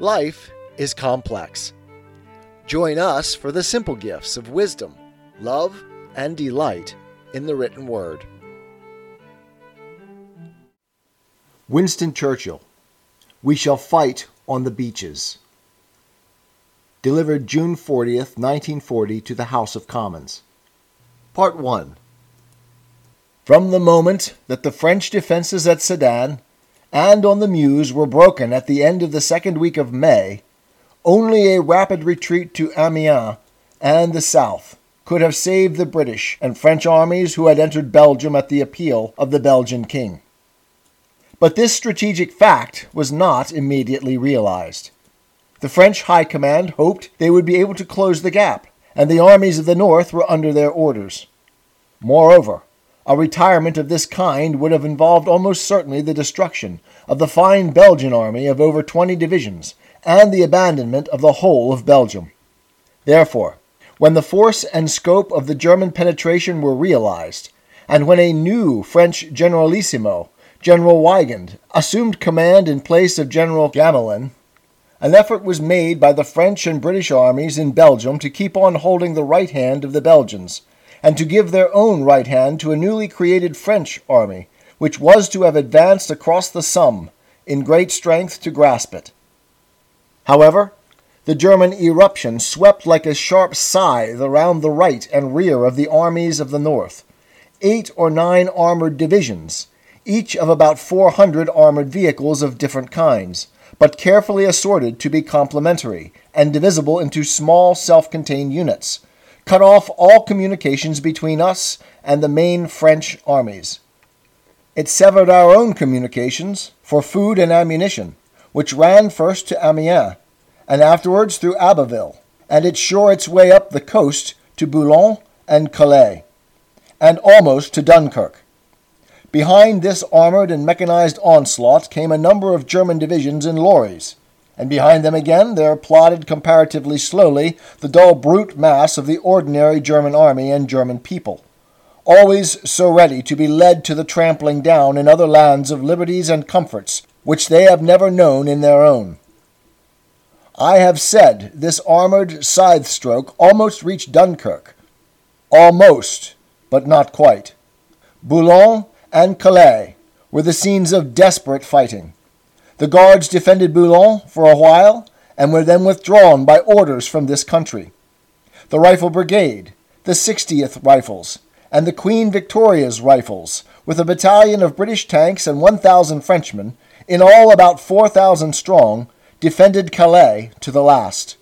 Life is complex. Join us for the simple gifts of wisdom, love, and delight in the written word. Winston Churchill, We Shall Fight on the Beaches. Delivered June 40th, 1940, to the House of Commons. Part 1 From the moment that the French defenses at Sedan and on the Meuse were broken at the end of the second week of May, only a rapid retreat to Amiens and the south could have saved the British and French armies who had entered Belgium at the appeal of the Belgian king. But this strategic fact was not immediately realized. The French High Command hoped they would be able to close the gap, and the armies of the north were under their orders. Moreover, a retirement of this kind would have involved almost certainly the destruction of the fine Belgian army of over 20 divisions and the abandonment of the whole of Belgium. Therefore, when the force and scope of the German penetration were realized, and when a new French generalissimo, General Weygand, assumed command in place of General Gamelin, an effort was made by the French and British armies in Belgium to keep on holding the right hand of the Belgians and to give their own right hand to a newly created French army, which was to have advanced across the Somme in great strength to grasp it. However, the German eruption swept like a sharp scythe around the right and rear of the armies of the north. Eight or nine armored divisions, each of about 400 armored vehicles of different kinds, but carefully assorted to be complementary and divisible into small self contained units, cut off all communications between us and the main French armies. It severed our own communications for food and ammunition, which ran first to Amiens and afterwards through Abbeville, and it shore its way up the coast to Boulogne and Calais, and almost to Dunkirk. Behind this armored and mechanized onslaught came a number of German divisions in lorries, and behind them again there plodded comparatively slowly the dull brute mass of the ordinary German army and German people, always so ready to be led to the trampling down in other lands of liberties and comforts which they have never known in their own. I have said this armored scythe stroke almost reached Dunkirk. Almost, but not quite. Boulogne and Calais were the scenes of desperate fighting. The guards defended Boulogne for a while and were then withdrawn by orders from this country. The Rifle Brigade, the 60th Rifles, and the Queen Victoria's Rifles, with a battalion of British tanks and 1,000 Frenchmen, in all about 4,000 strong, defended Calais to the last.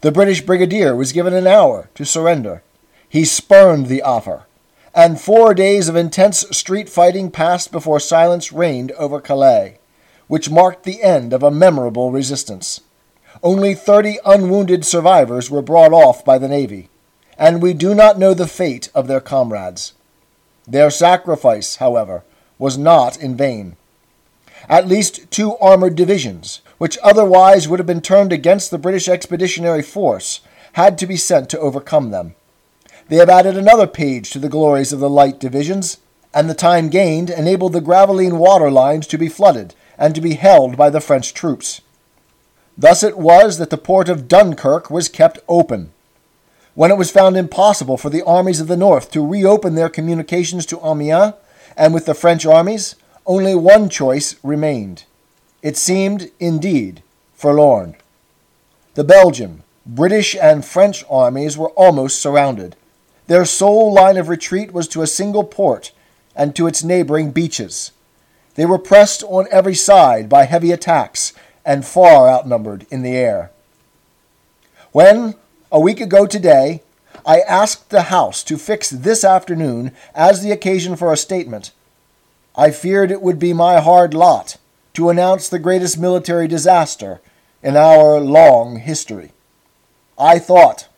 The British brigadier was given an hour to surrender. He spurned the offer, and four days of intense street fighting passed before silence reigned over Calais which marked the end of a memorable resistance. Only 30 unwounded survivors were brought off by the Navy, and we do not know the fate of their comrades. Their sacrifice, however, was not in vain. At least two armored divisions, which otherwise would have been turned against the British Expeditionary Force, had to be sent to overcome them. They have added another page to the glories of the light divisions, and the time gained enabled the Graveline water lines to be flooded and to be held by the French troops. Thus it was that the port of Dunkirk was kept open. When it was found impossible for the armies of the north to reopen their communications to Amiens and with the French armies, only one choice remained. It seemed, indeed, forlorn. The Belgian, British, and French armies were almost surrounded. Their sole line of retreat was to a single port and to its neighboring beaches. They were pressed on every side by heavy attacks and far outnumbered in the air. When, a week ago today, I asked the House to fix this afternoon as the occasion for a statement, I feared it would be my hard lot to announce the greatest military disaster in our long history. I thought,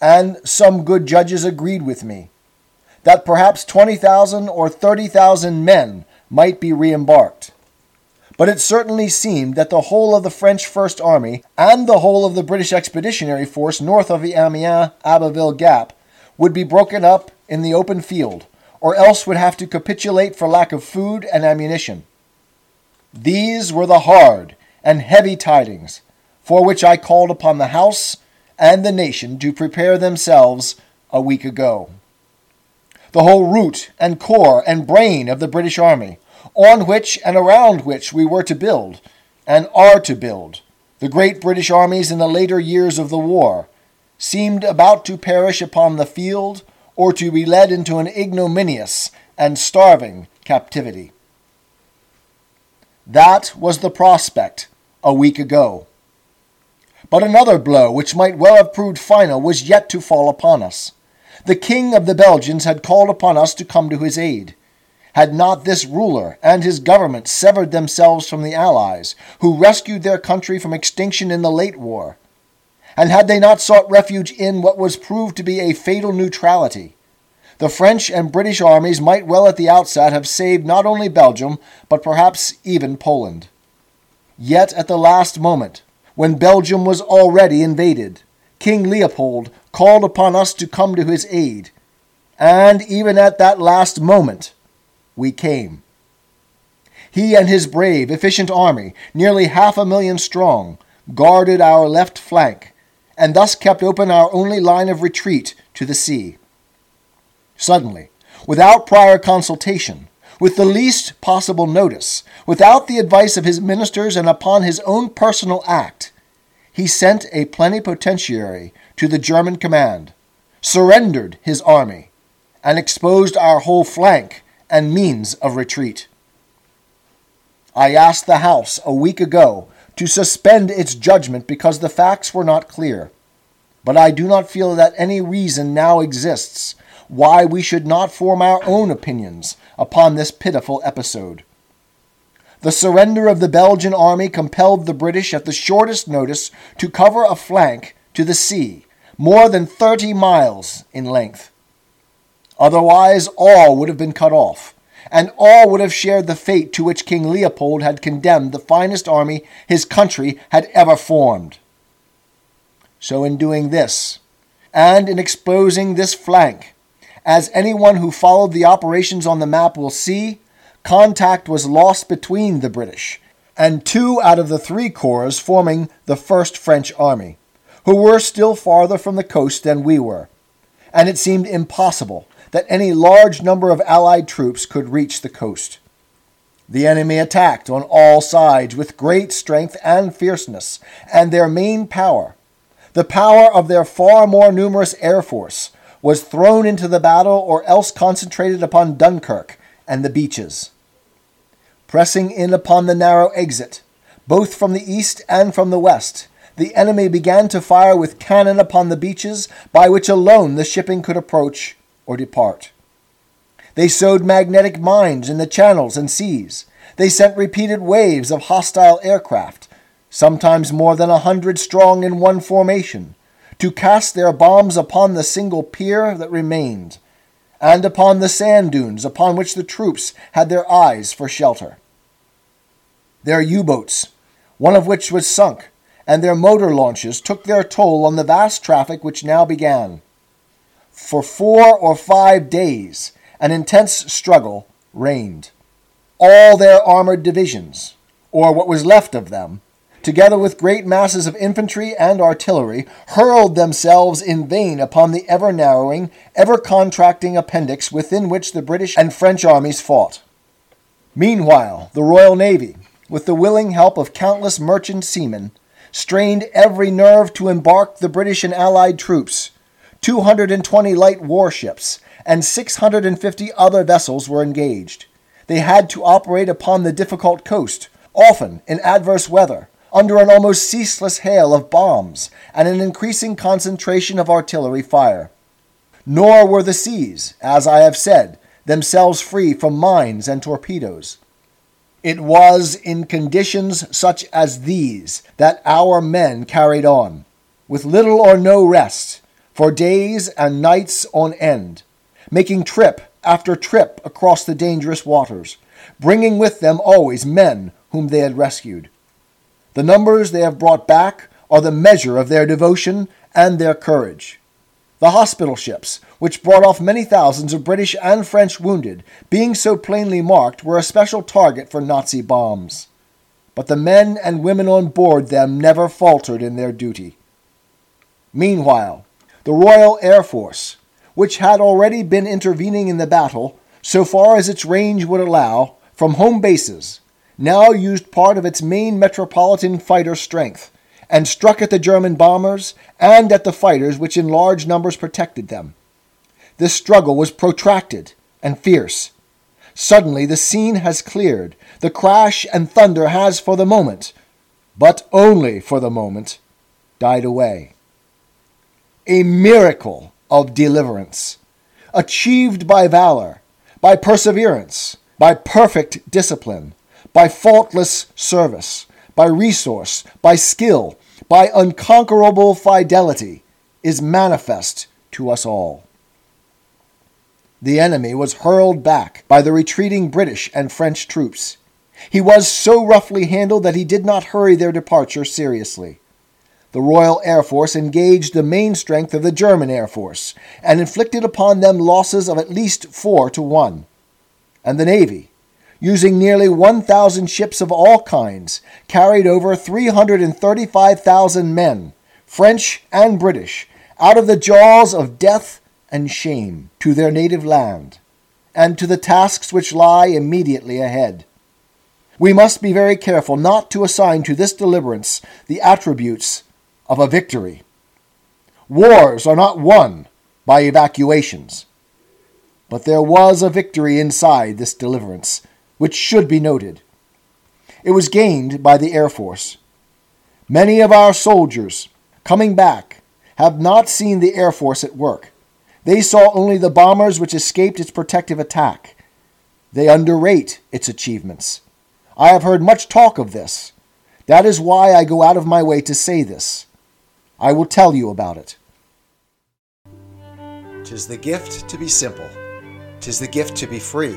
and some good judges agreed with me, that perhaps 20,000 or 30,000 men might be re-embarked. But it certainly seemed that the whole of the French First Army and the whole of the British Expeditionary Force north of the Amiens Abbeville Gap would be broken up in the open field, or else would have to capitulate for lack of food and ammunition. These were the hard and heavy tidings for which I called upon the House and the nation to prepare themselves a week ago. The whole root and core and brain of the British Army, on which and around which we were to build, and are to build, the great British armies in the later years of the war, seemed about to perish upon the field or to be led into an ignominious and starving captivity. That was the prospect a week ago. But another blow, which might well have proved final, was yet to fall upon us. The king of the Belgians had called upon us to come to his aid. Had not this ruler and his government severed themselves from the Allies, who rescued their country from extinction in the late war? And had they not sought refuge in what was proved to be a fatal neutrality? The French and British armies might well at the outset have saved not only Belgium, but perhaps even Poland. Yet at the last moment, when Belgium was already invaded, King Leopold called upon us to come to his aid, and even at that last moment, we came. He and his brave, efficient army, nearly half a million strong, guarded our left flank, and thus kept open our only line of retreat to the sea. Suddenly, without prior consultation, with the least possible notice, without the advice of his ministers and upon his own personal act, he sent a plenipotentiary to the German command, surrendered his army, and exposed our whole flank and means of retreat. I asked the House a week ago to suspend its judgment because the facts were not clear, but I do not feel that any reason now exists why we should not form our own opinions upon this pitiful episode. The surrender of the Belgian army compelled the British at the shortest notice to cover a flank to the sea, more than 30 miles in length. Otherwise, all would have been cut off, and all would have shared the fate to which King Leopold had condemned the finest army his country had ever formed. So, in doing this, and in exposing this flank, as anyone who followed the operations on the map will see, contact was lost between the British and two out of the three corps forming the First French Army, who were still farther from the coast than we were, and it seemed impossible that any large number of Allied troops could reach the coast. The enemy attacked on all sides with great strength and fierceness, and their main power, the power of their far more numerous air force, was thrown into the battle or else concentrated upon Dunkirk and the beaches. Pressing in upon the narrow exit, both from the east and from the west, the enemy began to fire with cannon upon the beaches by which alone the shipping could approach or depart. They sowed magnetic mines in the channels and seas. They sent repeated waves of hostile aircraft, sometimes more than a hundred strong in one formation, to cast their bombs upon the single pier that remained, and upon the sand dunes upon which the troops had their eyes for shelter. Their U boats, one of which was sunk, and their motor launches took their toll on the vast traffic which now began. For four or five days, an intense struggle reigned. All their armored divisions, or what was left of them, together with great masses of infantry and artillery, hurled themselves in vain upon the ever narrowing, ever contracting appendix within which the British and French armies fought. Meanwhile, the Royal Navy, with the willing help of countless merchant seamen, strained every nerve to embark the British and Allied troops. 220 light warships and 650 other vessels were engaged. They had to operate upon the difficult coast, often in adverse weather, under an almost ceaseless hail of bombs and an increasing concentration of artillery fire. Nor were the seas, as I have said, themselves free from mines and torpedoes. It was in conditions such as these that our men carried on, with little or no rest, for days and nights on end, making trip after trip across the dangerous waters, bringing with them always men whom they had rescued. The numbers they have brought back are the measure of their devotion and their courage. The hospital ships, which brought off many thousands of British and French wounded, being so plainly marked, were a special target for Nazi bombs. but the men and women on board them never faltered in their duty. Meanwhile, the Royal Air Force, which had already been intervening in the battle, so far as its range would allow, from home bases, now used part of its main metropolitan fighter strength and struck at the German bombers and at the fighters which in large numbers protected them. This struggle was protracted and fierce. Suddenly the scene has cleared. The crash and thunder has for the moment, but only for the moment, died away. A miracle of deliverance, achieved by valor, by perseverance, by perfect discipline, by faultless service, by resource, by skill, by unconquerable fidelity, is manifest to us all. The enemy was hurled back by the retreating British and French troops. He was so roughly handled that he did not hurry their departure seriously. The Royal Air Force engaged the main strength of the German Air Force and inflicted upon them losses of at least four to one. And the Navy, using nearly 1,000 ships of all kinds, carried over 335,000 men, French and British, out of the jaws of death and shame to their native land and to the tasks which lie immediately ahead. We must be very careful not to assign to this deliverance the attributes of a victory. Wars are not won by evacuations. But there was a victory inside this deliverance, which should be noted. It was gained by the Air Force. Many of our soldiers, coming back, have not seen the Air Force at work. They saw only the bombers which escaped its protective attack. They underrate its achievements. I have heard much talk of this. That is why I go out of my way to say this. I will tell you about it. Tis the gift to be simple. Tis the gift to be free.